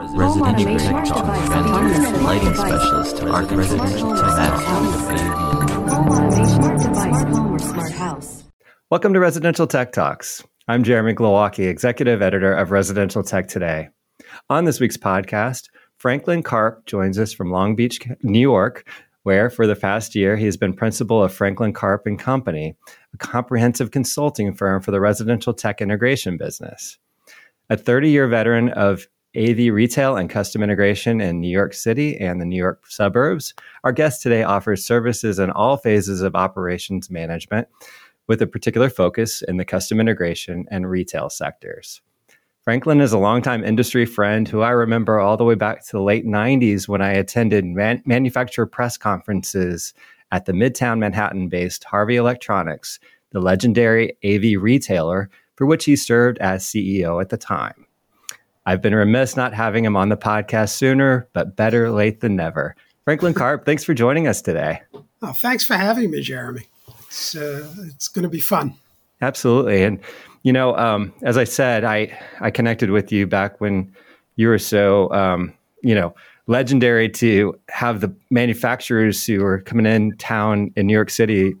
Residential tech talk, vendors, lighting specialist, art residential tech Welcome to Residential Tech Talks. I'm Jeremy Glowacki, Executive Editor of Residential Tech Today. On this week's podcast, Franklin Karp joins us from Long Beach, New York, where for the past year he has been principal of Franklin Karp and Company, a comprehensive consulting firm for the residential tech integration business. A 30 year veteran of AV retail and custom integration in New York City and the New York suburbs, our guest today offers services in all phases of operations management with a particular focus in the custom integration and retail sectors. Franklin is a longtime industry friend who I remember all the way back to the late 90s when I attended man- manufacturer press conferences at the Midtown Manhattan based Harvey Electronics, the legendary AV retailer for which he served as CEO at the time. I've been remiss not having him on the podcast sooner, but better late than never. Franklin Karp, thanks for joining us today. Oh, thanks for having me, Jeremy. It's uh, it's going to be fun. Absolutely, and you know, um, as I said, I I connected with you back when you were so um, you know legendary to have the manufacturers who were coming in town in New York City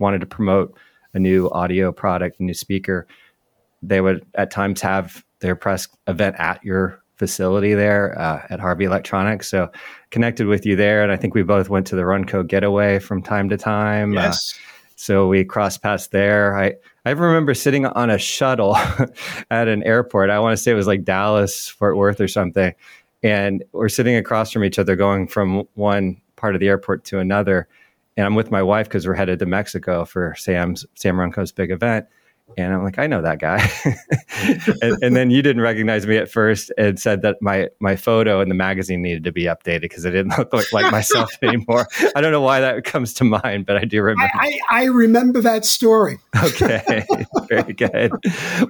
wanted to promote a new audio product, a new speaker. They would at times have their press event at your facility there uh, at Harvey Electronics. So connected with you there, and I think we both went to the Runco Getaway from time to time. Uh, yes. Uh, so we crossed paths there. I I remember sitting on a shuttle at an airport. I want to say it was like Dallas, Fort Worth, or something. And we're sitting across from each other, going from one part of the airport to another. And I'm with my wife because we're headed to Mexico for Sam's Sam Runco's big event. And I'm like, I know that guy. and, and, then you didn't recognize me at first and said that my my photo in the magazine needed to be updated because it didn't look like, like myself anymore. I don't know why that comes to mind, but I do remember. I, I, I remember that story. okay, very good.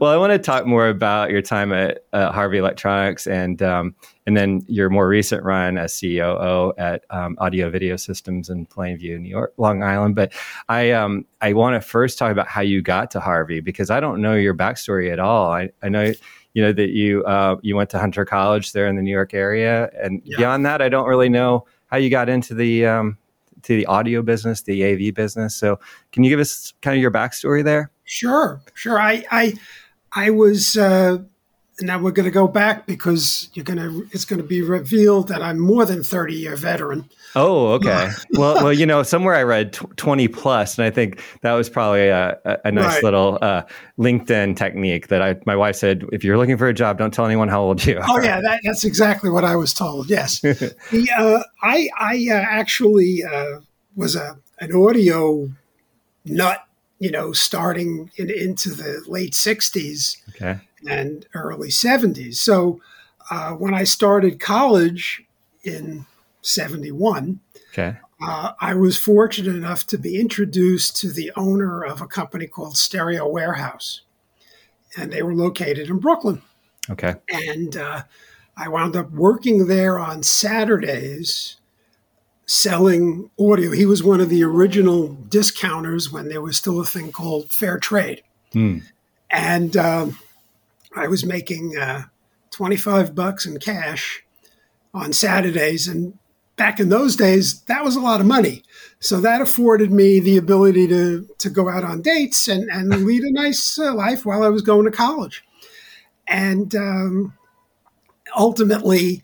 Well, I want to talk more about your time at uh, Harvey Electronics and um, and then your more recent run as COO at um, Audio Video Systems in Plainview, New York, Long Island. But I um, I want to first talk about how you got to Harvey because I don't know your backstory at all. I, I know you know that you uh, you went to Hunter College there in the New York area, and yeah. beyond that, I don't really know how you got into the um, to the audio business, the AV business. So, can you give us kind of your backstory there? Sure, sure. I I I was. Uh, now we're going to go back because you're going to it's going to be revealed that I'm more than 30 year veteran. Oh, okay. well, well, you know, somewhere I read 20 plus, and I think that was probably a, a nice right. little uh, LinkedIn technique that I my wife said, if you're looking for a job, don't tell anyone how old you are. Oh yeah, that, that's exactly what I was told. Yes, the, uh, I I uh, actually uh, was a an audio nut, you know, starting in, into the late 60s. Okay and early 70s. So uh, when I started college in 71, okay. Uh, I was fortunate enough to be introduced to the owner of a company called Stereo Warehouse. And they were located in Brooklyn. Okay. And uh, I wound up working there on Saturdays selling audio. He was one of the original discounters when there was still a thing called fair trade. Mm. And um, I was making uh, 25 bucks in cash on Saturdays. And back in those days, that was a lot of money. So that afforded me the ability to, to go out on dates and, and lead a nice uh, life while I was going to college. And um, ultimately,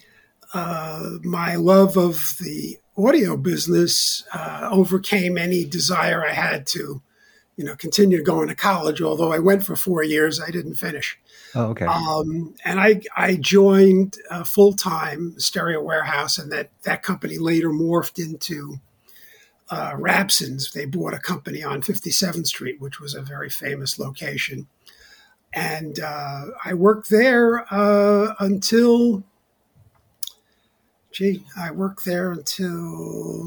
uh, my love of the audio business uh, overcame any desire I had to, you know, continue going to college. Although I went for four years, I didn't finish. Oh, okay. Um, and I I joined uh, full time Stereo Warehouse, and that that company later morphed into uh, Rabson's. They bought a company on 57th Street, which was a very famous location, and uh, I worked there uh, until. Gee, I worked there until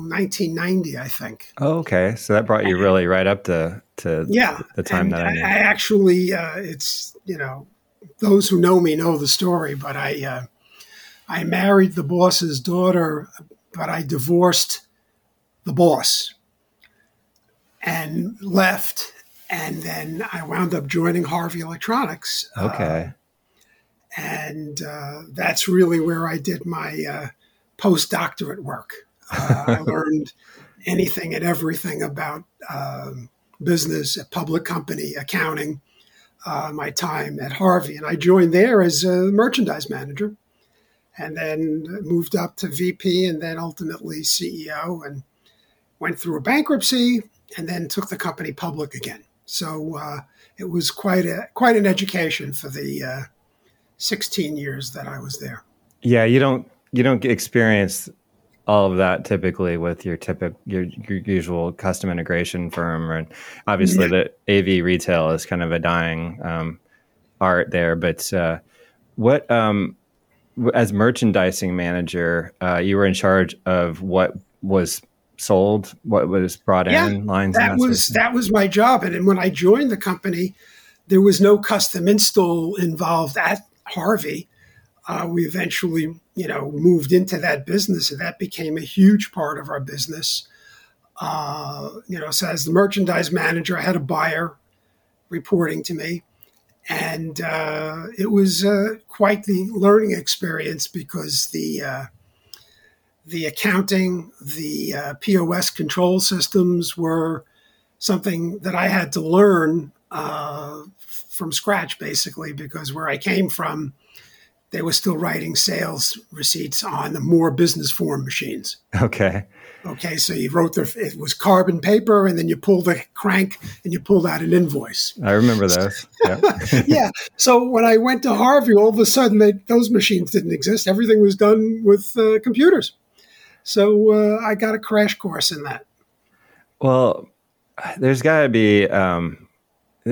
1990, I think. Oh, okay. So that brought you really right up to to yeah the time that I, I actually uh, it's you know those who know me know the story, but I uh, I married the boss's daughter, but I divorced the boss and left, and then I wound up joining Harvey Electronics. Uh, okay. Uh, and uh, that's really where I did my uh, postdoctorate work. Uh, I learned anything and everything about um, business, a public company, accounting. Uh, my time at Harvey, and I joined there as a merchandise manager, and then moved up to VP, and then ultimately CEO, and went through a bankruptcy, and then took the company public again. So uh, it was quite a quite an education for the uh, 16 years that I was there. Yeah, you don't you don't experience all of that typically with your typical your, your usual custom integration firm and obviously yeah. the av retail is kind of a dying um, art there but uh, what um, as merchandising manager uh, you were in charge of what was sold what was brought yeah, in lines that, that was that was my job and, and when i joined the company there was no custom install involved at harvey uh, we eventually, you know, moved into that business, and that became a huge part of our business. Uh, you know, so as the merchandise manager, I had a buyer reporting to me, and uh, it was uh, quite the learning experience because the uh, the accounting, the uh, POS control systems were something that I had to learn from scratch, basically, because where I came from they were still writing sales receipts on the more business form machines. Okay. Okay, so you wrote the it was carbon paper, and then you pulled the crank and you pulled out an invoice. I remember those. Yeah. yeah. So when I went to Harvey, all of a sudden they, those machines didn't exist. Everything was done with uh, computers. So uh, I got a crash course in that. Well, there's got to be um,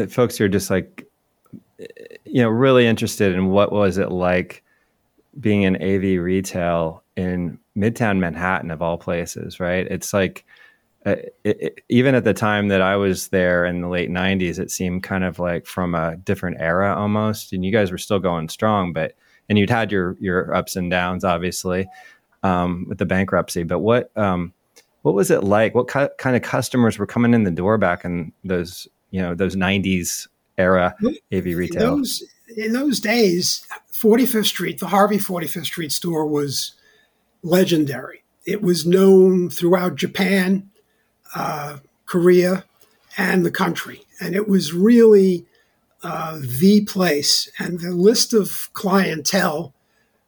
folks who are just like you know, really interested in what was it like being in AV retail in Midtown Manhattan of all places, right? It's like uh, it, it, even at the time that I was there in the late '90s, it seemed kind of like from a different era almost. And you guys were still going strong, but and you'd had your your ups and downs, obviously, um, with the bankruptcy. But what um, what was it like? What kind of customers were coming in the door back in those you know those '90s era AV retail. In those, in those days, 45th Street, the Harvey 45th Street store was legendary. It was known throughout Japan, uh, Korea, and the country. And it was really uh, the place. And the list of clientele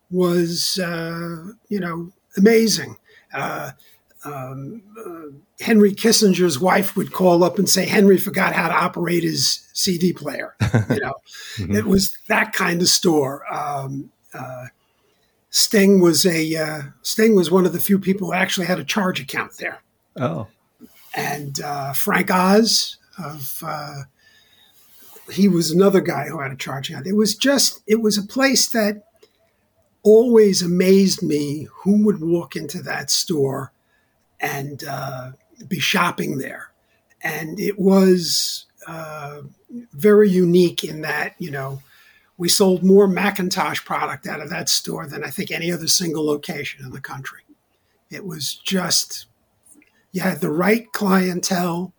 was, uh, you know, amazing. Um, uh, Henry Kissinger's wife would call up and say Henry forgot how to operate his CD player. You know, mm-hmm. it was that kind of store. Um, uh, Sting was a uh, Sting was one of the few people who actually had a charge account there. Oh, and uh, Frank Oz of uh, he was another guy who had a charge account. It was just it was a place that always amazed me. Who would walk into that store? And uh, be shopping there. And it was uh, very unique in that, you know, we sold more McIntosh product out of that store than I think any other single location in the country. It was just, you had the right clientele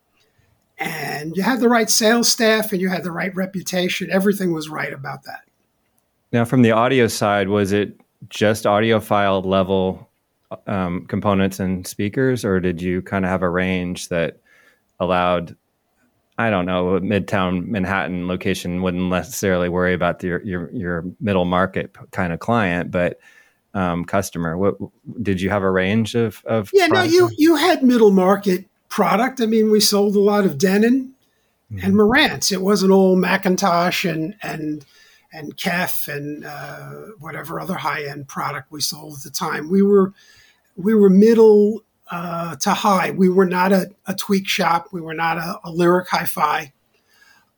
and you had the right sales staff and you had the right reputation. Everything was right about that. Now, from the audio side, was it just audiophile level um, components and speakers, or did you kind of have a range that allowed? I don't know, a Midtown Manhattan location wouldn't necessarily worry about the, your your middle market kind of client, but um, customer. What did you have a range of? of yeah, no, you you had middle market product. I mean, we sold a lot of Denon mm-hmm. and Marantz. It wasn't all McIntosh and and and Kef and uh, whatever other high end product we sold at the time. We were we were middle uh, to high. We were not a, a, tweak shop. We were not a, a lyric hi-fi,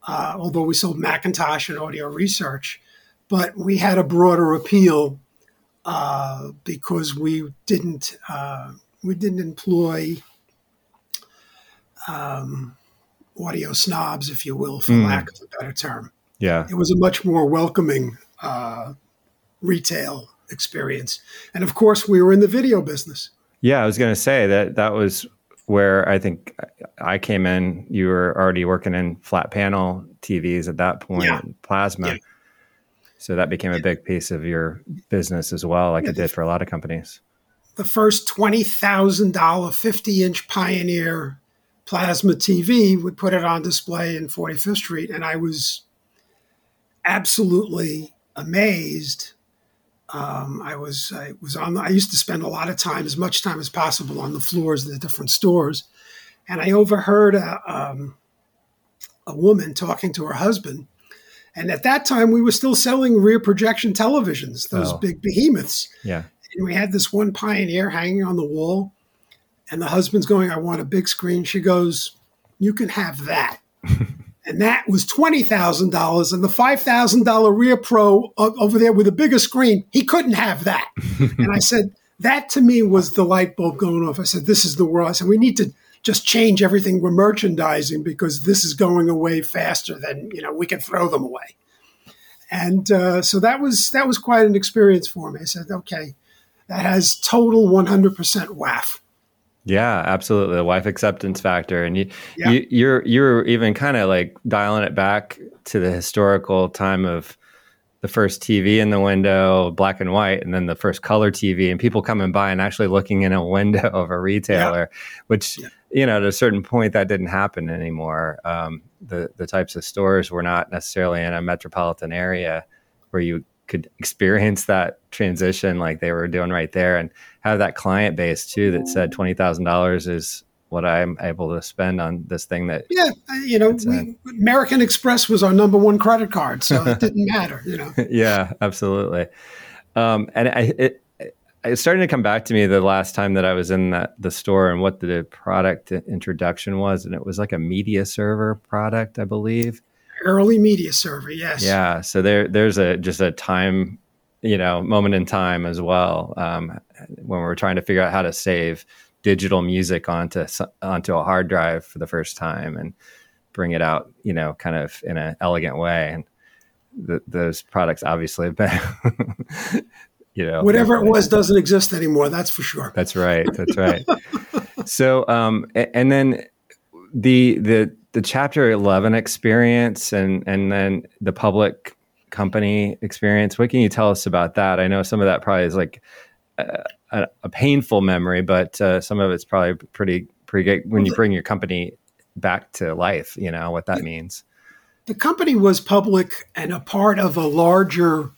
uh, although we sold McIntosh and audio research. But we had a broader appeal uh, because we didn't uh, we didn't employ um, audio snobs, if you will, for mm. lack of a better term. Yeah, it was a much more welcoming uh, retail experience. And of course, we were in the video business. Yeah, I was going to say that that was where I think I came in. You were already working in flat panel TVs at that point, yeah. plasma. Yeah. So that became a big piece of your business as well, like it did for a lot of companies. The first $20,000 50 inch Pioneer plasma TV, we put it on display in 45th Street, and I was absolutely amazed. Um, I was I was on. I used to spend a lot of time, as much time as possible, on the floors of the different stores, and I overheard a, um, a woman talking to her husband. And at that time, we were still selling rear projection televisions, those Oh. big behemoths. Yeah. And we had this one Pioneer hanging on the wall, and the husband's going, I want a big screen. She goes, You can have that. and that was $20,000. And the $5,000 Rear Pro over there with a bigger screen, he couldn't have that. and I said, That to me was the light bulb going off. I said, This is the world. I said, We need to just change everything we're merchandising because this is going away faster than you know we can throw them away and uh, so that was that was quite an experience for me i said okay that has total 100% WAF Yeah, absolutely. The wife acceptance factor, and you, Yeah. you you're you're even kind of like dialing it back to the historical time of the first TV in the window, black and white, and then the first color TV, and people coming by and actually looking in a window of a retailer, which Yeah. you know, at a certain point, that didn't happen anymore. Um, the the types of stores were not necessarily in a metropolitan area where you could experience that transition like they were doing right there, and have that client base too that said twenty thousand dollars is what I'm able to spend on this thing that yeah uh, you know we, american express was our number one credit card so it didn't matter you know yeah, absolutely. Um, and I, it, it's starting to come back to me the last time that I was in that the store and what the product introduction was, and it was like a media server product, I believe. Early media server yes Yeah, so there there's a just a time, you know, moment in time as well um, when we're trying to figure out how to save digital music onto onto a hard drive for the first time and bring it out, you know, kind of in an elegant way. And th- those products obviously have been, you know, whatever it was doesn't exist anymore that's for sure that's right. That's right. so, um, and then the the the chapter eleven experience, and and then the public company experience. What can you tell us about that? I know some of that probably is like a, a, a painful memory, but uh, some of it's probably pretty pretty good when you bring your company back to life. You know what that means. the company was public and a part of a larger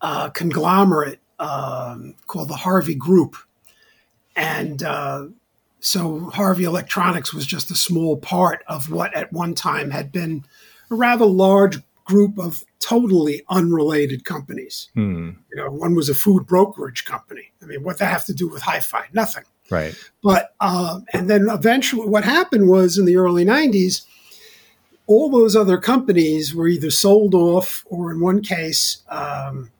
uh, conglomerate um, called the Harvey Group. And uh, so Harvey Electronics was just a small part of what at one time had been a rather large group of totally unrelated companies. Hmm. You know, one was a food brokerage company. I mean, what that have to do with hi-fi? Nothing. Right. But um, and then eventually, what happened was in the early '90s, all those other companies were either sold off, or in one case, um,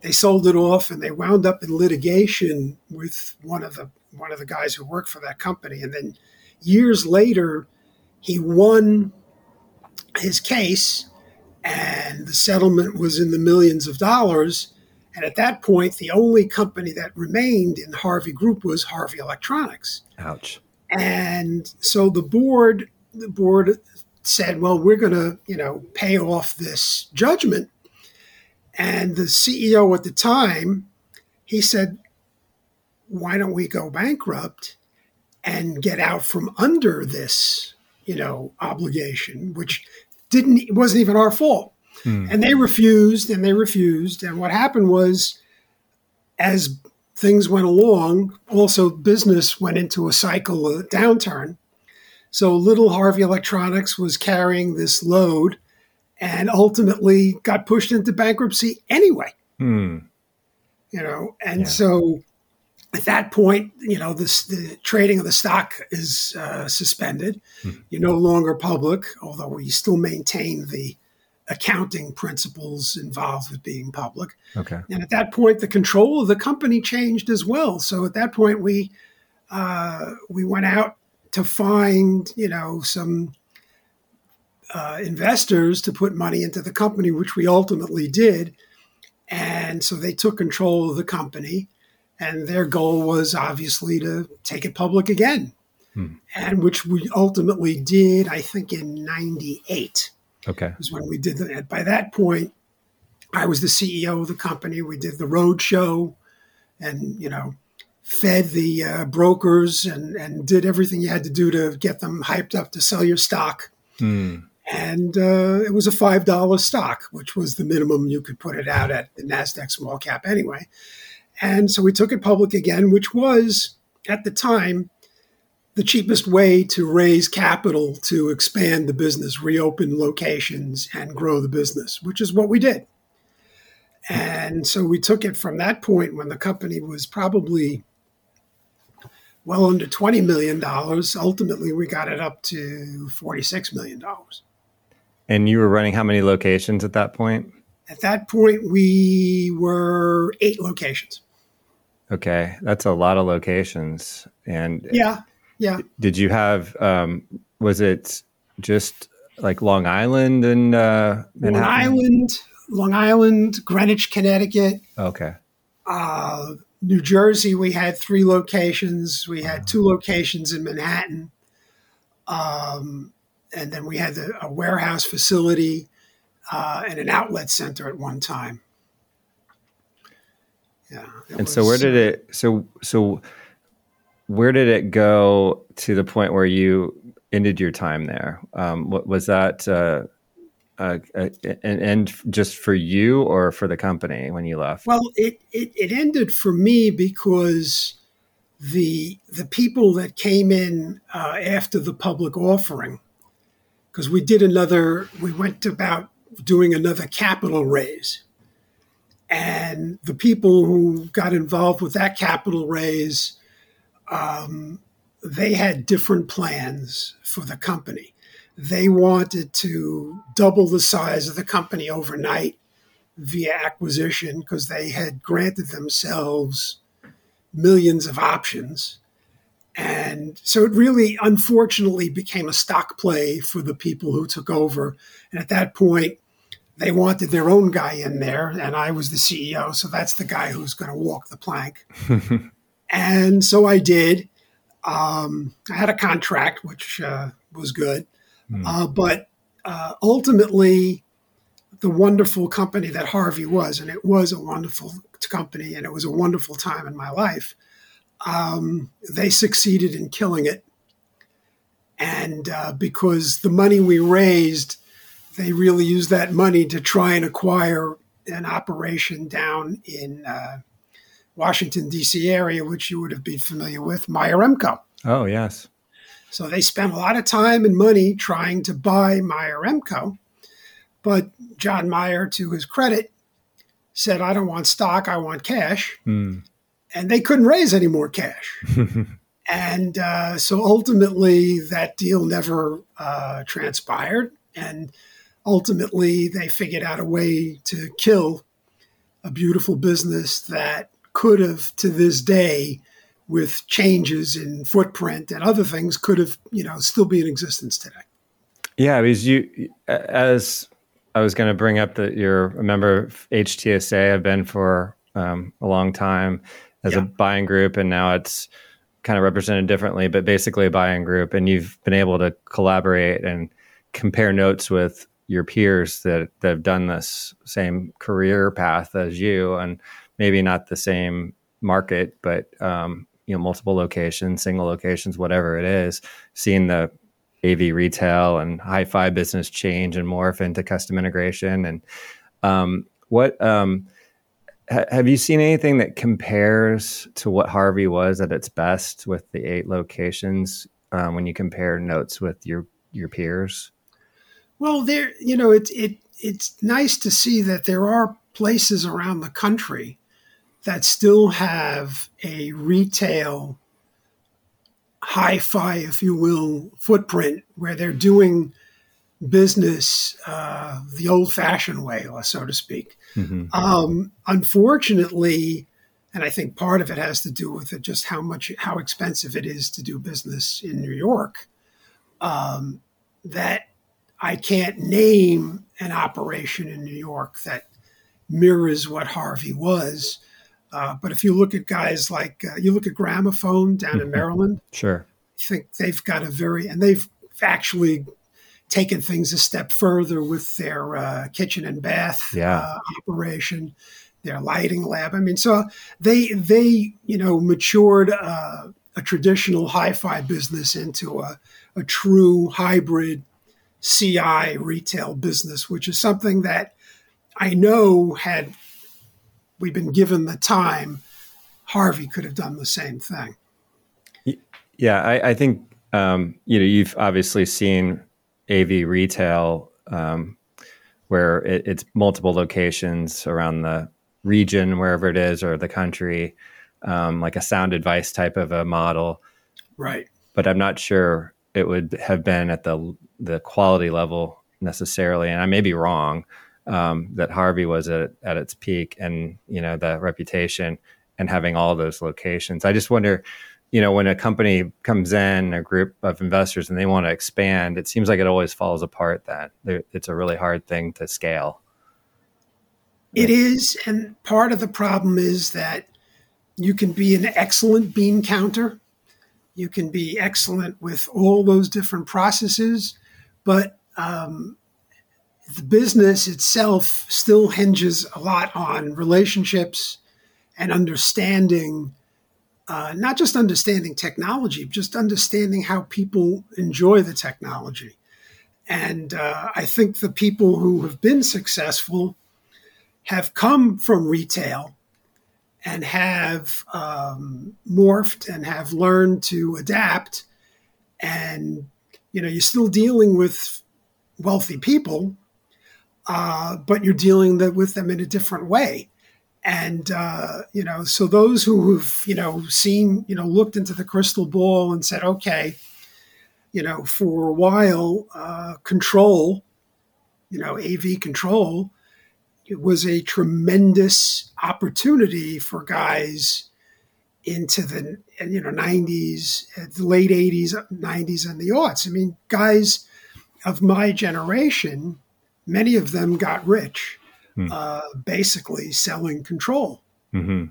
they sold it off, and they wound up in litigation with one of the one of the guys who worked for that company. And then years later, he won his case, and the settlement was in the millions of dollars. And at that point, the only company that remained in Harvey Group was Harvey Electronics. Ouch. And so the board, the board said, "Well, we're going to, you know, pay off this judgment." And the CEO at the time, he said, "Why don't we go bankrupt and get out from under this, you know, obligation, which didn't it wasn't even our fault." And they refused and they refused. And what happened was, as things went along, also business went into a cycle of downturn. So little Harvey Electronics was carrying this load and ultimately got pushed into bankruptcy anyway, Hmm. you know. And Yeah. so at that point, you know, this, the trading of the stock is uh, suspended. You're no longer public, although we still maintain the accounting principles involved with being public. Okay. And at that point, the control of the company changed as well. So at that point, we uh, we went out to find you know some uh, investors to put money into the company, which we ultimately did. And so they took control of the company, and their goal was obviously to take it public again, and which we ultimately did. I think in '98 Okay. was when we did that. By that point, I was the CEO of the company. We did the road show and, you know, fed the uh, brokers and, and did everything you had to do to get them hyped up to sell your stock. Hmm. And uh, it was a $5 stock, which was the minimum you could put it out at the NASDAQ small cap anyway. And so we took it public again, which was at the time the cheapest way to raise capital to expand the business, reopen locations, and grow the business, which is what we did. And so we took it from that point when the company was probably well under $20 million. Ultimately, we got it up to $46 million. And you were running how many locations at that point? At that point, we were eight locations. Okay, that's a lot of locations. And yeah, yeah. Did you have? Um, was it just like Long Island and uh, Long Island, Long Island, Greenwich, Connecticut. Okay. Uh, New Jersey, we had three locations. We had two locations in Manhattan, um, and then we had the, a warehouse facility uh, and an outlet center at one time. Yeah. And was, so where did it so so where did it go to the point where you ended your time there? Um, what was that uh, uh, uh, an end just for you or for the company when you left? Well, it, it, it ended for me because the the people that came in uh, after the public offering, because we did another, we went about doing another capital raise and the people who got involved with that capital raise, um, they had different plans for the company. They wanted to double the size of the company overnight via acquisition because they had granted themselves millions of options. And so it really, unfortunately, became a stock play for the people who took over. And at that point, they wanted their own guy in there, and I was the CEO, so that's the guy who's going to walk the plank. and so I did. Um, I had a contract, which uh, was good, mm. uh, but uh, ultimately, the wonderful company that Harvey was, and it was a wonderful company, and it was a wonderful time in my life. Um, they succeeded in killing it, and uh, because the money we raised they really used that money to try and acquire an operation down in uh, Washington D.C. area, which you would have been familiar with, Myer-Emco. Oh yes. So they spent a lot of time and money trying to buy Myer-Emco, but John Meyer, to his credit, said, "I don't want stock; I want cash," mm. and they couldn't raise any more cash. and uh, so ultimately, that deal never uh, transpired, and ultimately they figured out a way to kill a beautiful business that could have to this day with changes in footprint and other things could have you know still be in existence today yeah because you as i was going to bring up that you're a member of htsa i've been for um, a long time as yeah. a buying group and now it's kind of represented differently but basically a buying group and you've been able to collaborate and compare notes with your peers that, that have done this same career path as you and maybe not the same market but um, you know multiple locations single locations whatever it is seeing the av retail and hi-fi business change and morph into custom integration. And um, what um, ha- have you seen anything that compares to what harvey was at its best with the eight locations um, when you compare notes with your your peers well, there, you know, it's it it's nice to see that there are places around the country that still have a retail hi-fi, if you will, footprint where they're doing business uh, the old-fashioned way, so to speak. Mm-hmm. Um, unfortunately, and I think part of it has to do with it, just how much how expensive it is to do business in New York. Um, that I can't name an operation in New York that mirrors what Harvey was. Uh, but if you look at guys like uh, you look at Gramophone down in Maryland, sure, I think they've got a very and they've actually taken things a step further with their uh, kitchen and bath Yeah. uh, operation, their lighting lab. I mean, so they they you know matured uh, a traditional hi-fi business into a, a true hybrid CI retail business, which is something that I know had we been given the time, Harvey could have done the same thing. Yeah, I, I think um, you know you've obviously seen AV retail um, where it, it's multiple locations around the region, wherever it is, or the country, um, like a sound advice type of a model. Right. But I'm not sure it would have been at the the quality level necessarily, and I may be wrong. Um, that Harvey was at, at its peak, and you know the reputation, and having all those locations. I just wonder, you know, when a company comes in, a group of investors, and they want to expand, it seems like it always falls apart. That it's a really hard thing to scale. It is, and part of the problem is that you can be an excellent bean counter. You can be excellent with all those different processes, but um, the business itself still hinges a lot on relationships and understanding, uh, not just understanding technology, just understanding how people enjoy the technology. And uh, I think the people who have been successful have come from retail and have um, morphed and have learned to adapt. And, you know, you're still dealing with wealthy people, uh, but you're dealing the, with them in a different way. And, uh, you know, so those who have, you know, seen, you know, looked into the crystal ball and said, okay, you know, for a while, uh, control, you know, AV control, it was a tremendous opportunity for guys into the you know 90s the late 80s 90s and the aughts i mean guys of my generation many of them got rich Hmm. uh, basically selling control hmm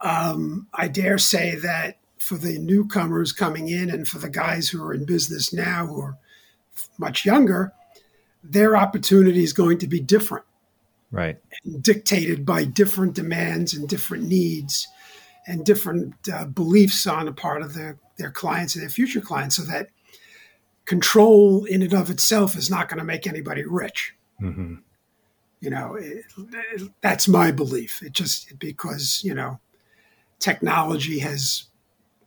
um, i dare say that for the newcomers coming in and for the guys who are in business now who are much younger their opportunity is going to be different Right. dictated by different demands and different needs and different uh, beliefs on the part of their, their clients and their future clients so that control in and of itself is not going to make anybody rich hmm you know it, it- that's my belief it just because you know technology has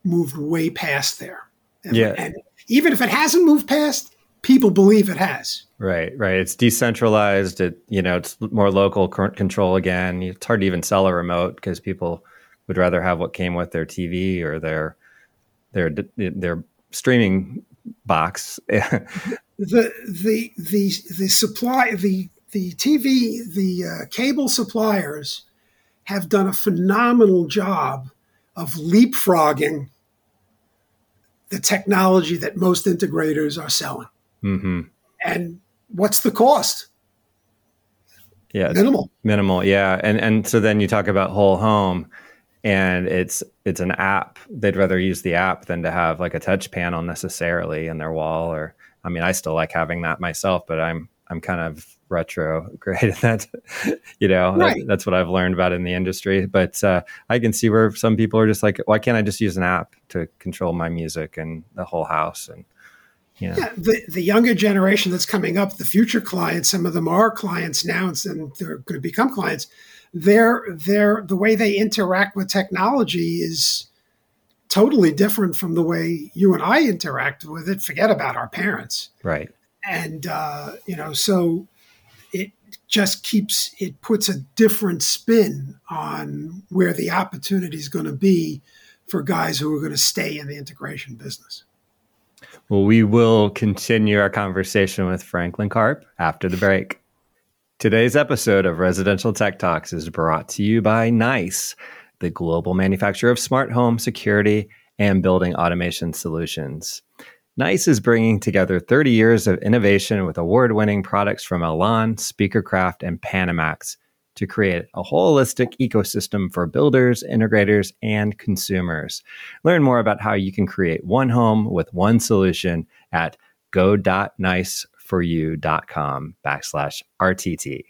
moved way past there and, Yeah. and even if it hasn't moved past people believe it has Right, right. It's decentralized. It you know it's more local control again. It's hard to even sell a remote because people would rather have what came with their TV or their their their streaming box. the the the the supply the the TV the uh, cable suppliers have done a phenomenal job of leapfrogging the technology that most integrators are selling. hmm And what's the cost? Yeah, Minimal. minimal. Yeah, and and so then you talk about whole home, and it's it's an app. They'd rather use the app than to have like a touch panel necessarily in their wall. Or I mean, I still like having that myself, but I'm I'm kind of retro great that. you know, that- that's what I've learned about in the industry. But uh, I can see where some people are just like, why can't I just use an app to control my music and the whole house? And you know, Yeah, the, the younger generation that's coming up, the future clients, some of them are clients now and they're going to become clients. They're, they're, the way they interact with technology is totally different from the way you and I interact with it. Forget about our parents. right. And, uh, you know, so it just keeps, it puts a different spin on where the opportunity is going to be for guys who are going to stay in the integration business. Well, we will continue our conversation with Franklin Karp after the break. Today's episode of Residential Tech Talks is brought to you by NICE, the global manufacturer of smart home security and building automation solutions. NICE is bringing together 30 years of innovation with award winning products from Elan, Speakercraft, and Panamax to create a holistic ecosystem for builders, integrators, and consumers. Learn more about how you can create one home with one solution at go.nice you.com backslash RTT.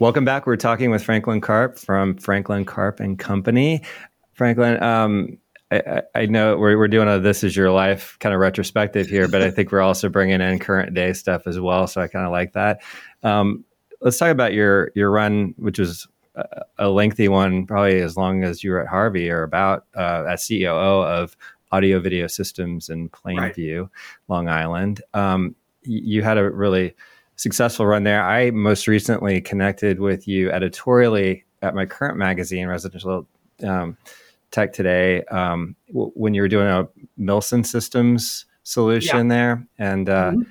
Welcome back. We're talking with Franklin Karp from Franklin Karp and Company. Franklin, um, I, I, know we're, we're doing a This Is Your Life kind of retrospective here, but I think we're also bringing in current day stuff as well. So I kind of like that. Um, let's talk about your your run, which was a lengthy one, probably as long as you were at Harvey or about uh, as COO of Audio Video Systems in Plainview, right. Long Island. Um, you had a really successful run there. I most recently connected with you editorially at my current magazine, Residential um, Tech Today, um, w- when you were doing a Milson Systems solution yeah. there, and uh, mm-hmm.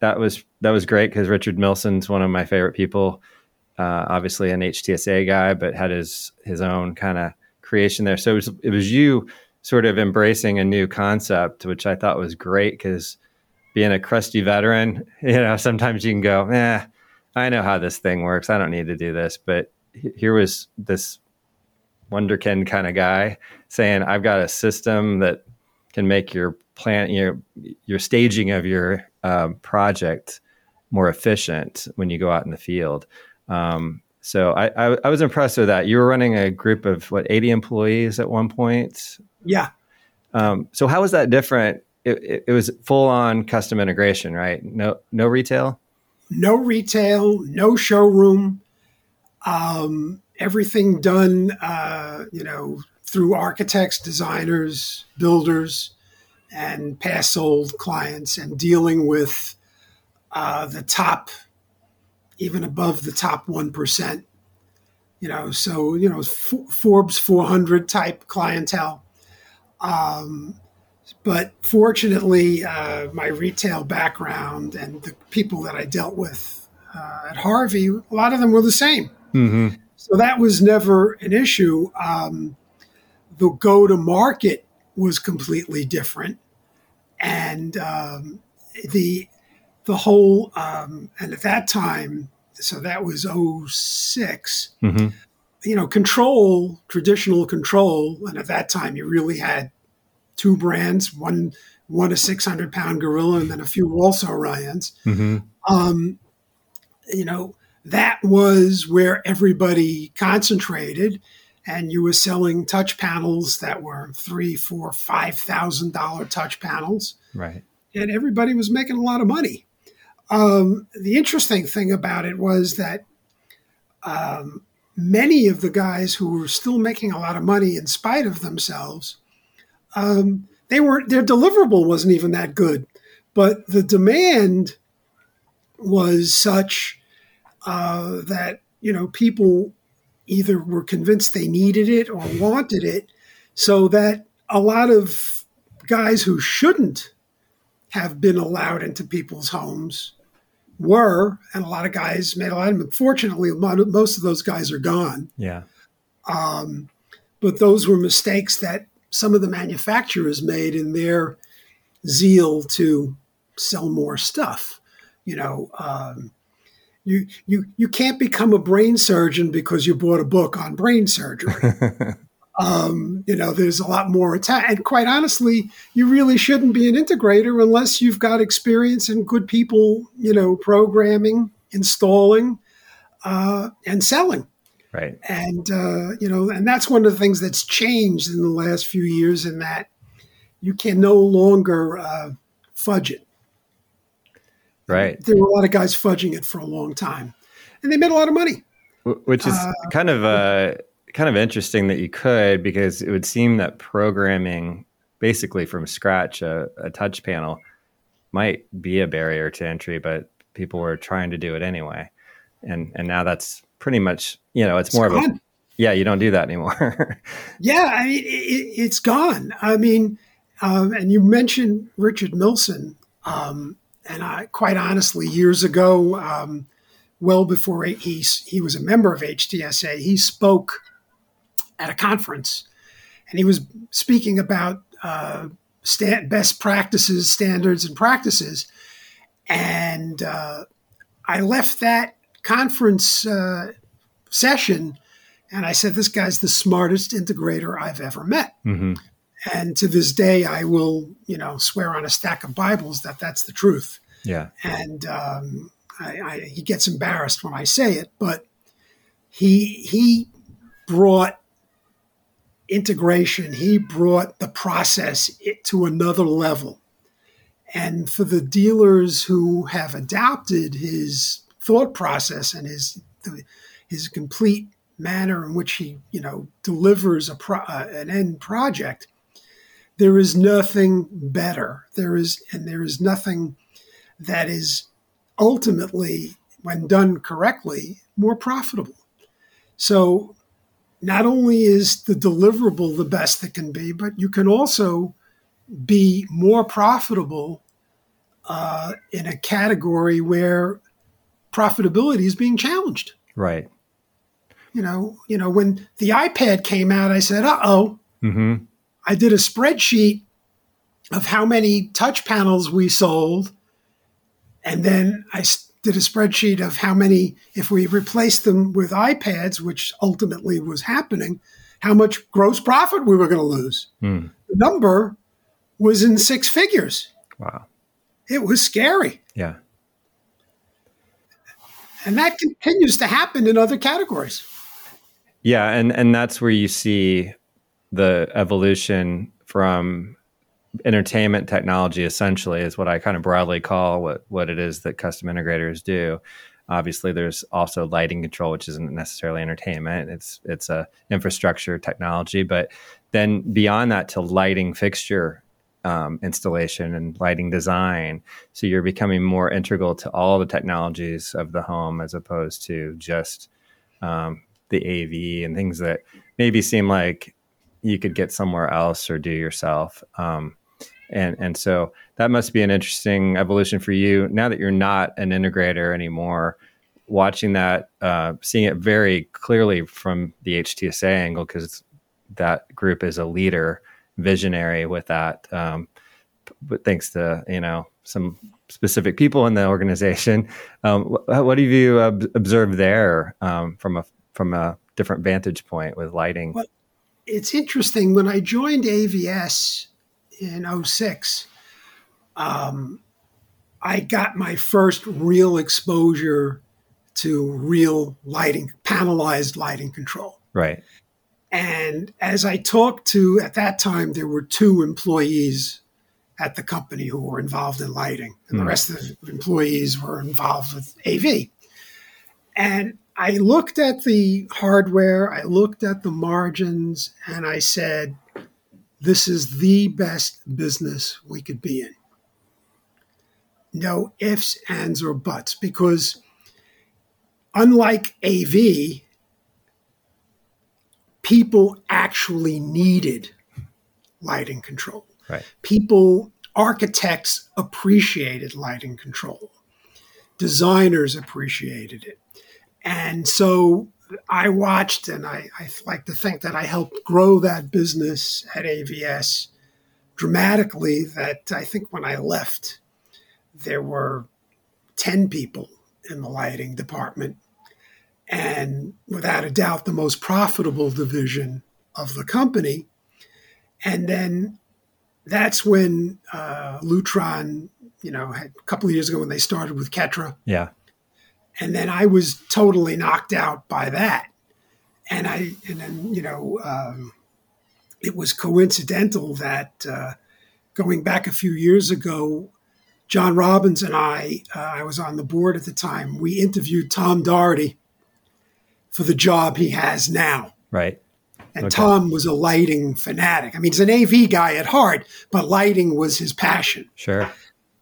that was that was great because Richard Milson's one of my favorite people. Uh, obviously, an HTSA guy, but had his his own kind of creation there. So it was it was you sort of embracing a new concept, which I thought was great because being a crusty veteran, you know, sometimes you can go, eh, I know how this thing works. I don't need to do this. But here was this wonderkind kind of guy saying, I've got a system that can make your plan, your your staging of your um, project more efficient when you go out in the field. Um, so I, I, I was impressed with that. You were running a group of what 80 employees at one point. Yeah. Um, so how was that different it, it was full on custom integration, right? No, no retail. No retail, no showroom. Um, everything done, uh, you know, through architects, designers, builders, and past sold clients, and dealing with uh, the top, even above the top one percent. You know, so you know, Forbes 400 type clientele. Um, but fortunately, uh, my retail background and the people that I dealt with uh, at Harvey, a lot of them were the same. Mm-hmm. So that was never an issue. Um, the go to market was completely different. And um, the the whole um, and at that time, so that was 6 mm-hmm. you know, control, traditional control, and at that time you really had two brands, one one a six hundred pound gorilla, and then a few also Ryans. Mm-hmm. Um, you know, that was where everybody concentrated, and you were selling touch panels that were three, four, five thousand dollar touch panels, right? And everybody was making a lot of money. Um, the interesting thing about it was that um, many of the guys who were still making a lot of money in spite of themselves um, they were their deliverable wasn't even that good, but the demand was such uh, that you know people either were convinced they needed it or wanted it, so that a lot of guys who shouldn't have been allowed into people's homes were, and a lot of guys made a lot of them. Fortunately, most of those guys are gone. Yeah. Um, but those were mistakes that some of the manufacturers made in their zeal to sell more stuff. You know, um, you you you can't become a brain surgeon because you bought a book on brain surgery. um, you know, there's a lot more attack. And quite honestly, you really shouldn't be an integrator unless you've got experience and good people, you know, programming, installing, uh, and selling. Right. And, uh, you know, and that's one of the things that's changed in the last few years in that you can no longer uh, fudge it. Right. There were a lot of guys fudging it for a long time and they made a lot of money. Which is uh, kind of uh, kind of interesting that you could because it would seem that programming basically from scratch a, a touch panel might be a barrier to entry, but people were trying to do it anyway. And and now that's pretty much, you know, it's, it's more gone. of a, yeah, you don't do that anymore. yeah, I mean, it, has gone. I mean, um, and you mentioned Richard Milson, um, and I, quite honestly, years ago, um, well before he he was a member of HTSA, he spoke at a conference, and he was speaking about uh, st- best practices, standards, and practices, and uh, I left that conference uh, session, and I said, "This guy's the smartest integrator I've ever met." Mm-hmm. And to this day, I will, you know, swear on a stack of Bibles that that's the truth. Yeah. And um, I, I, he gets embarrassed when I say it, but he he brought integration. He brought the process to another level. And for the dealers who have adopted his thought process and his his complete manner in which he you know delivers a pro, uh, an end project, there is nothing better. There is and there is nothing that is ultimately, when done correctly, more profitable. So not only is the deliverable the best that can be, but you can also be more profitable uh, in a category where profitability is being challenged. Right. You know, you know, when the iPad came out, I said, "Uh oh." Mm-hmm. I did a spreadsheet of how many touch panels we sold, and then I did a spreadsheet of how many, if we replaced them with iPads, which ultimately was happening, how much gross profit we were going to lose. Mm. The number was in six figures. Wow. It was scary. Yeah. And that continues to happen in other categories. Yeah, and and that's where you see the evolution from entertainment technology essentially is what I kind of broadly call what what it is that custom integrators do. Obviously, there's also lighting control, which isn't necessarily entertainment. It's it's a infrastructure technology, but then beyond that to lighting fixture um, installation and lighting design. So you're becoming more integral to all the technologies of the home as opposed to just um, the AV and things that maybe seem like you could get somewhere else or do yourself. Um, and and so that must be an interesting evolution for you now that you're not an integrator anymore watching that uh, seeing it very clearly from the htsa angle because that group is a leader visionary with that um, but thanks to you know some specific people in the organization um, what, what, have you observed there um, from a from a different vantage point with lighting well, it's interesting when i joined avs in 06, um, I got my first real exposure to real lighting, panelized lighting control. Right. And as I talked to, at that time, there were two employees at the company who were involved in lighting, and mm. the hmm. rest of the employees were involved with AV. And I looked at the hardware, I looked at the margins, and I said, this is the best business we could be in. No ifs, ands, or buts, because unlike AV, people actually needed lighting control. Right. People, architects appreciated lighting control, designers appreciated it. And so I watched, and I, I like to think that I helped grow that business at AVS dramatically. That I think when I left, there were 10 people in the lighting department. And without a doubt, the most profitable division of the company. And then that's when uh, Lutron, you know, a couple of years ago when they started with Ketra. Yeah and then I was totally knocked out by that. And I, and then you know, um, it was coincidental that uh, going back a few years ago, John Robbins and I, uh, I was on the board at the time. We interviewed Tom Doherty for the job he has now. Right. And okay. Tom was a lighting fanatic. I mean, he's an AV guy at heart, but lighting was his passion. Sure.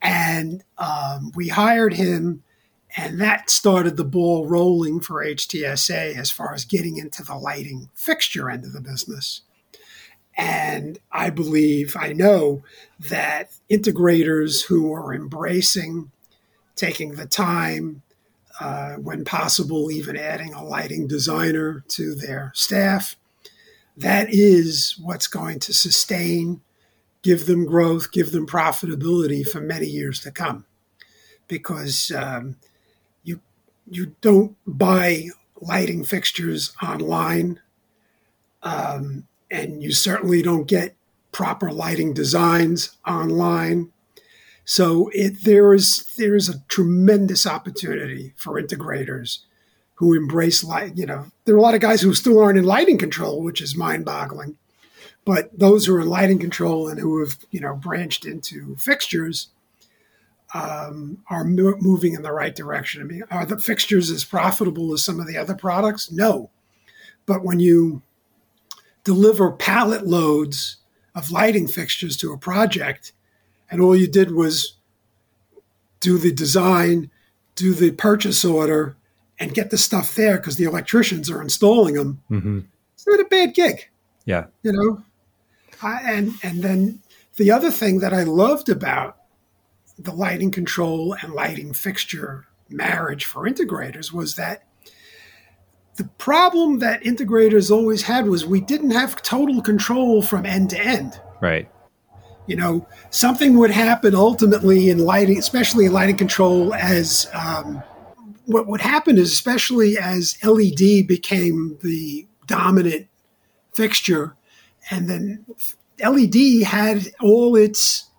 And um, we hired him and that started the ball rolling for HTSA as far as getting into the lighting fixture end of the business. And I believe, I know that integrators who are embracing taking the time, uh, when possible, even adding a lighting designer to their staff, that is what's going to sustain, give them growth, give them profitability for many years to come. Because um, you don't buy lighting fixtures online, um, and you certainly don't get proper lighting designs online. So it, there is there is a tremendous opportunity for integrators who embrace light. You know, there are a lot of guys who still aren't in lighting control, which is mind-boggling. But those who are in lighting control and who have you know branched into fixtures um, are mo- moving in the right direction. I mean, are the fixtures as profitable as some of the other products? No, but when you deliver pallet loads of lighting fixtures to a project, and all you did was do the design, do the purchase order, and get the stuff there because the electricians are installing them. Mm-hmm. It's not a bad gig. Yeah. You know, I, and and then the other thing that I loved about the lighting control and lighting fixture marriage for integrators was that the problem that integrators always had was we didn't have total control from end to end. Right. You know, something would happen ultimately in lighting, especially in lighting control, as um, what would happen is, especially as LED became the dominant fixture, and then LED had all its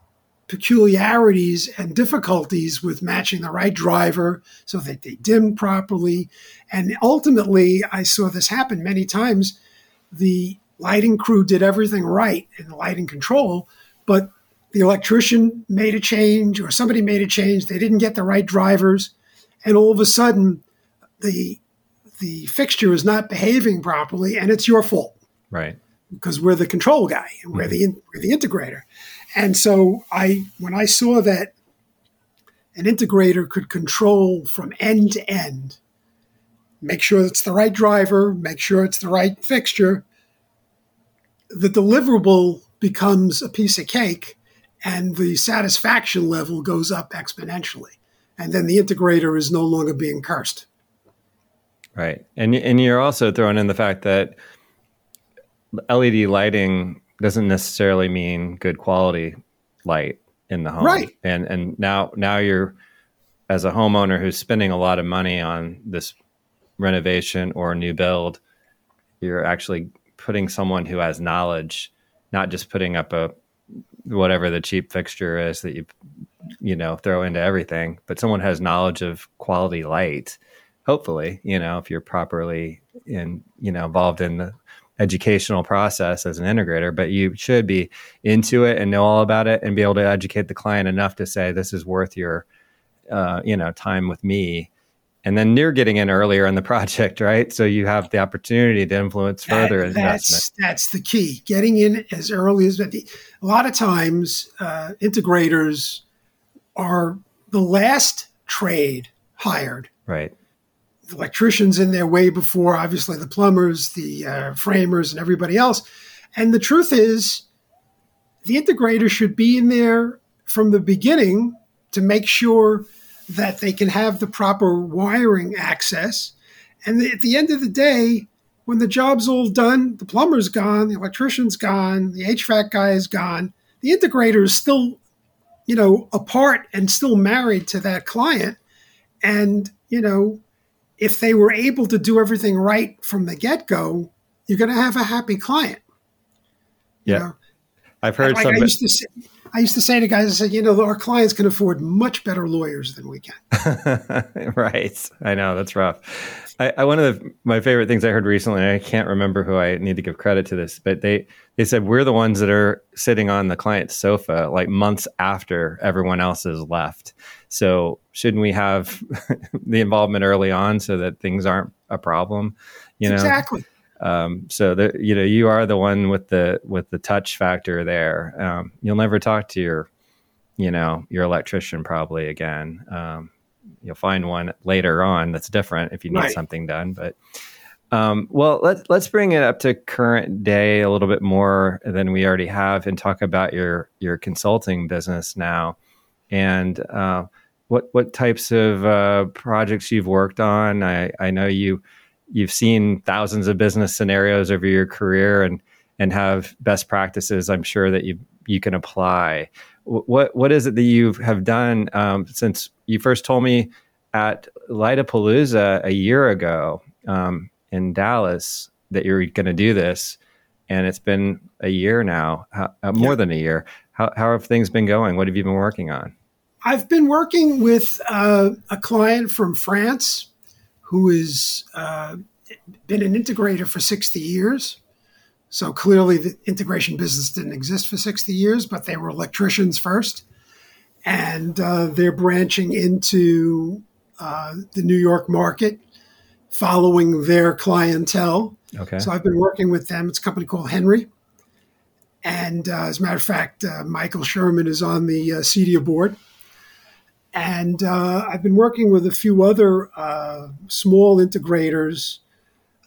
peculiarities and difficulties with matching the right driver so that they dimmed properly. And ultimately, I saw this happen many times. The lighting crew did everything right in the lighting control, but the electrician made a change or somebody made a change. They didn't get the right drivers. And all of a sudden, the the fixture is not behaving properly, and it's your fault. Right. Because we're the control guy, and we're the mm-hmm. we're the integrator. And so I, when I saw that an integrator could control from end to end, make sure it's the right driver, make sure it's the right fixture, the deliverable becomes a piece of cake and the satisfaction level goes up exponentially. And then the integrator is no longer being cursed. Right. And and you're also throwing in the fact that LED lighting doesn't necessarily mean good quality light in the home. Right. And and now now you're as a homeowner who's spending a lot of money on this renovation or new build, you're actually putting someone who has knowledge, not just putting up a whatever the cheap fixture is that you you know throw into everything, but someone has knowledge of quality light. Hopefully, you know, if you're properly in, you know, involved in the educational process as an integrator, but you should be into it and know all about it and be able to educate the client enough to say this is worth your, uh, you know, time with me. And then you're getting in earlier in the project, right? So you have the opportunity to influence further that, investment. That's, that's the key. Getting in as early as a lot of times, uh, integrators are the last trade hired. Right electricians in there way before, obviously, the plumbers, the uh, framers, and everybody else. And the truth is, the integrator should be in there from the beginning to make sure that they can have the proper wiring access. And at the end of the day, when the job's all done, the plumber's gone, the electrician's gone, the HVAC guy is gone, the integrator is still, you know, apart and still married to that client. And, you know, if they were able to do everything right from the get go, you're going to have a happy client. Yeah. know? I've heard like I used, to say, I used to say to guys, I said, you know, our clients can afford much better lawyers than we can. right. I know that's rough. I, I, one of the, my favorite things I heard recently, I can't remember who I need to give credit to this, but they, they said we're the ones that are sitting on the client's sofa like months after everyone else has left. So shouldn't we have the involvement early on so that things aren't a problem? You know exactly. Um, so that you know you are the one with the with the touch factor there. Um, you'll never talk to your you know your electrician probably again. Um, you'll find one later on that's different if you need right. something done, but. Um, well, let's let's bring it up to current day a little bit more than we already have, and talk about your your consulting business now. And uh, what what types of uh, projects you've worked on. I, I know you you've seen thousands of business scenarios over your career and and have best practices. I'm sure that you you can apply. What what is it that you have done um, since you first told me at Lightapalooza a year ago um, in Dallas that you're going to do this, and it's been a year now, uh, more than a year. How how have things been going? What have you been working on? I've been working with uh, a client from France who has uh, been an integrator for 60 years. So clearly, the integration business didn't exist for 60 years, but they were electricians first. And uh, they're branching into uh, the New York market, following their clientele. Okay. So I've been working with them. It's a company called Henry. And uh, as a matter of fact, uh, Michael Sherman is on the uh, CEDIA board. And uh, I've been working with a few other uh, small integrators.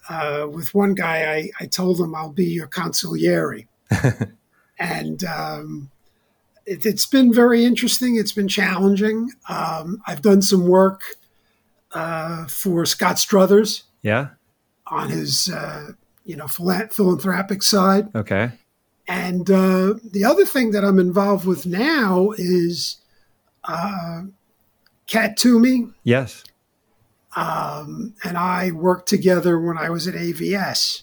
Uh, with one guy, I, I told him I'll be your consigliere. and um, it, has been very interesting. It's been challenging. Um, I've done some work for Scott Struthers. Yeah. On his, you know, philanthropic side. Okay. And uh, the other thing that I'm involved with now is uh, Kat Toomey. Yes. Um, and I worked together when I was at AVS.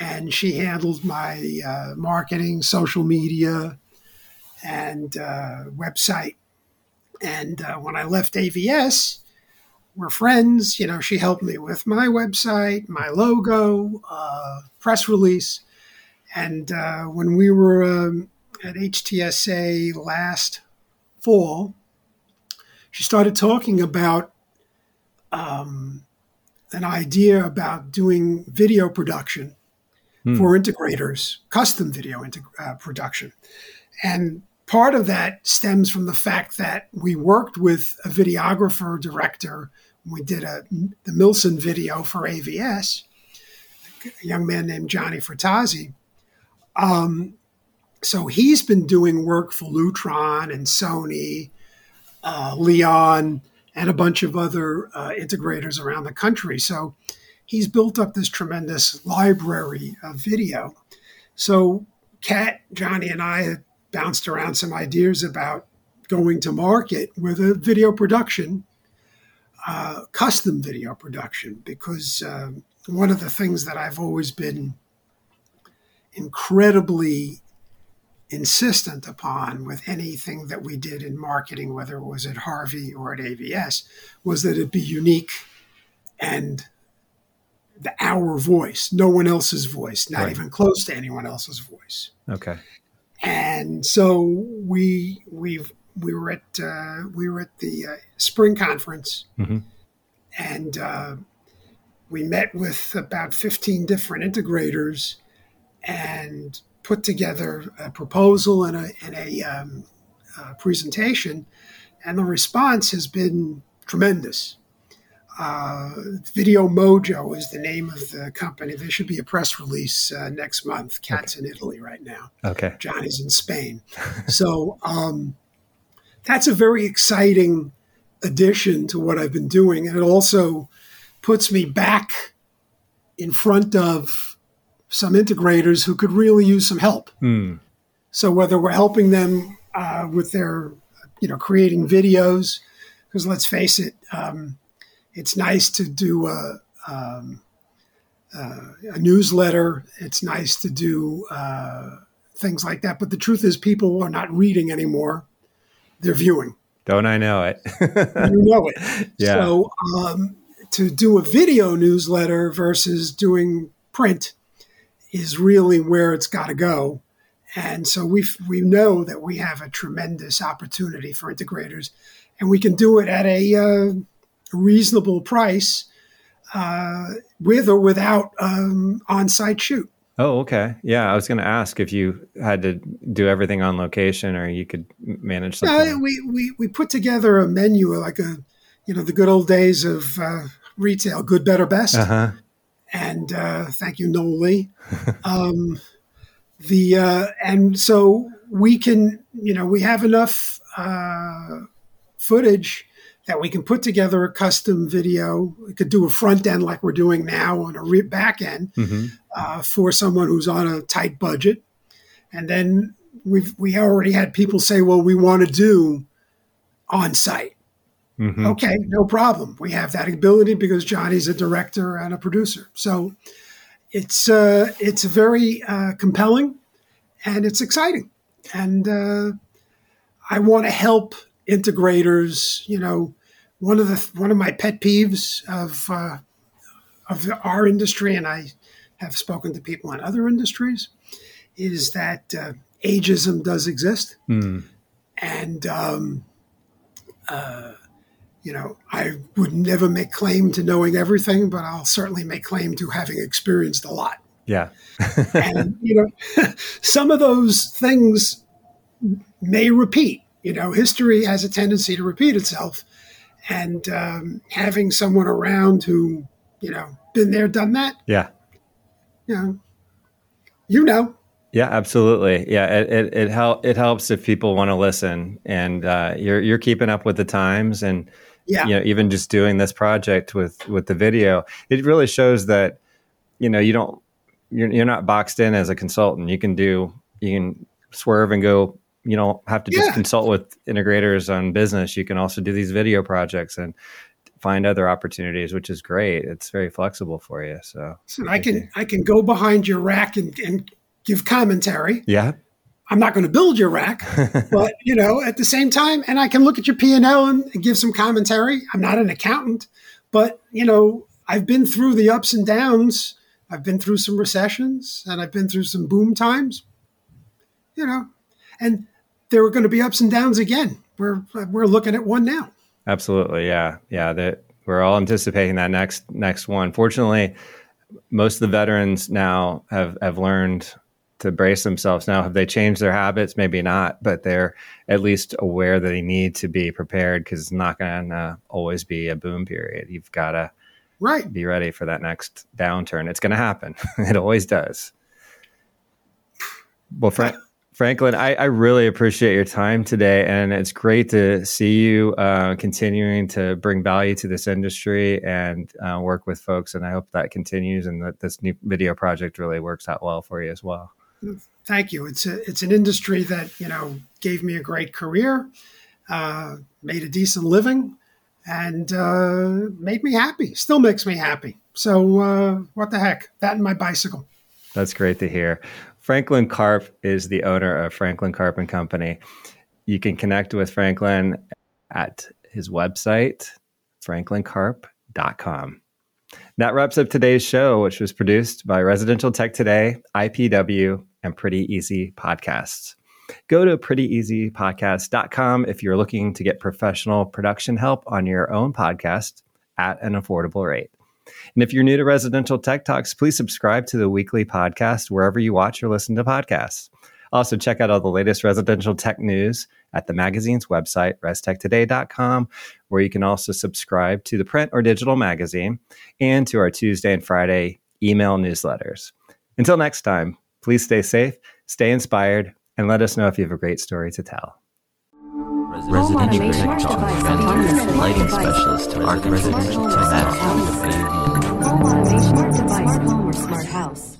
And she handled my uh, marketing, social media, and uh, website. And uh, when I left AVS, we're friends. You know, she helped me with my website, my logo, uh, press release and uh, when we were um, at HTSA last fall, she started talking about um, an idea about doing video production hmm. for integrators, custom video integ- uh, production. And part of that stems from the fact that we worked with a videographer director. We did a, the Milson video for AVS, a young man named Johnny Fratazzi um, so he's been doing work for Lutron and Sony, uh, Leon, and a bunch of other uh, integrators around the country. So he's built up this tremendous library of video. So Kat, Johnny, and I bounced around some ideas about going to market with a video production, uh, custom video production, because um, one of the things that I've always been incredibly insistent upon with anything that we did in marketing, whether it was at Harvey or at AVS, was that it be unique and the our voice, no one else's voice, not right. even close to anyone else's voice. Okay. And so we we we were at uh, we were at the uh, spring conference, mm-hmm. and uh, we met with about fifteen different integrators and put together a proposal and a, and a, um, a presentation, and the response has been tremendous. Uh, Video Mojo is the name of the company. There should be a press release uh, next month. Kat's okay. in Italy right now. Okay. Johnny's in Spain. so um, that's a very exciting addition to what I've been doing. And it also puts me back in front of some integrators who could really use some help. Mm. So whether we're helping them uh, with their, you know, creating videos, because let's face it, um, it's nice to do a, um, uh, a, newsletter. It's nice to do uh, things like that. But the truth is, people are not reading anymore; they're viewing. Don't I know it? you know it. Yeah. So um, to do a video newsletter versus doing print is really where it's got to go. And so we we know that we have a tremendous opportunity for integrators, and we can do it at a uh, reasonable price, uh, with or without um, on-site shoot. Oh, okay. Yeah, I was going to ask if you had to do everything on location, or you could manage something. Uh, we, we we put together a menu like a, you know, the good old days of uh, retail, good, better, best. Uh-huh and uh, thank you, Lee. Um, the uh, and so we can, you know, we have enough uh, footage that we can put together a custom video. We could do a front end like we're doing now on a re- back end mm-hmm. uh, for someone who's on a tight budget, and then we've we already had people say, well, we want to do on site. Mm-hmm. Okay, no problem. We have that ability because Johnny's a director and a producer. So it's uh, it's very uh, compelling and it's exciting. And uh, I want to help integrators. You know, one of the one of my pet peeves of uh, of our industry, and I have spoken to people in other industries, is that uh, ageism does exist, Mm. and um, uh, you know, I would never make claim to knowing everything, but I'll certainly make claim to having experienced a lot. Yeah. and you know, some of those things may repeat. You know, history has a tendency to repeat itself, and um, having someone around who you know been there, done that, Yeah. you know, you know, Yeah, absolutely. Yeah, it it it, hel- it helps if people want to listen, and uh, you're you're keeping up with the times, and yeah, you know even just doing this project with with the video, it really shows that you know you don't you're you're not boxed in as a consultant. You can do you can swerve and go. You don't have to just Yeah. consult with integrators on business. You can also do these video projects and find other opportunities, which is great. It's very flexible for you. So So I can I can go behind your rack and, and give commentary. yeah, I'm not going to build your rack, but you know, at the same time, and I can look at your P and L and give some commentary. I'm not an accountant, but you know, I've been through the ups and downs. I've been through some recessions, and I've been through some boom times. You know, and there are going to be ups and downs again. We're we're looking at one now. Absolutely, yeah, yeah. That we're all anticipating that next next one. Fortunately, most of the veterans now have have learned to brace themselves. Now, have they changed their habits? Maybe not, but they're at least aware that they need to be prepared because it's not going to always be a boom period. You've got to Right. be ready for that next downturn. It's going to happen. it always does. Well, Frank. Franklin, I, I really appreciate your time today, and it's great to see you uh, continuing to bring value to this industry and uh, work with folks. And I hope that continues, and that this new video project really works out well for you as well. Thank you. It's a, it's an industry that you know gave me a great career, uh, made a decent living, and uh, made me happy. Still makes me happy. So uh, what the heck? That and my bicycle. That's great to hear. Franklin Karp is the owner of Franklin Karp and Company. You can connect with Franklin at his website, franklinkarp.com. That wraps up today's show, which was produced by Residential Tech Today, IPW, and Pretty Easy Podcasts. Go to prettyeasypodcast.com if you're looking to get professional production help on your own podcast at an affordable rate. And if you're new to Residential Tech Talks, please subscribe to the weekly podcast wherever you watch or listen to podcasts. Also, check out all the latest residential tech news at the magazine's website, restechtoday.com, where you can also subscribe to the print or digital magazine and to our Tuesday and Friday email newsletters. Until next time, Please stay safe, stay inspired, and let us know if you have a great story to tell. Residential lighting specialist to residential. Home smart house.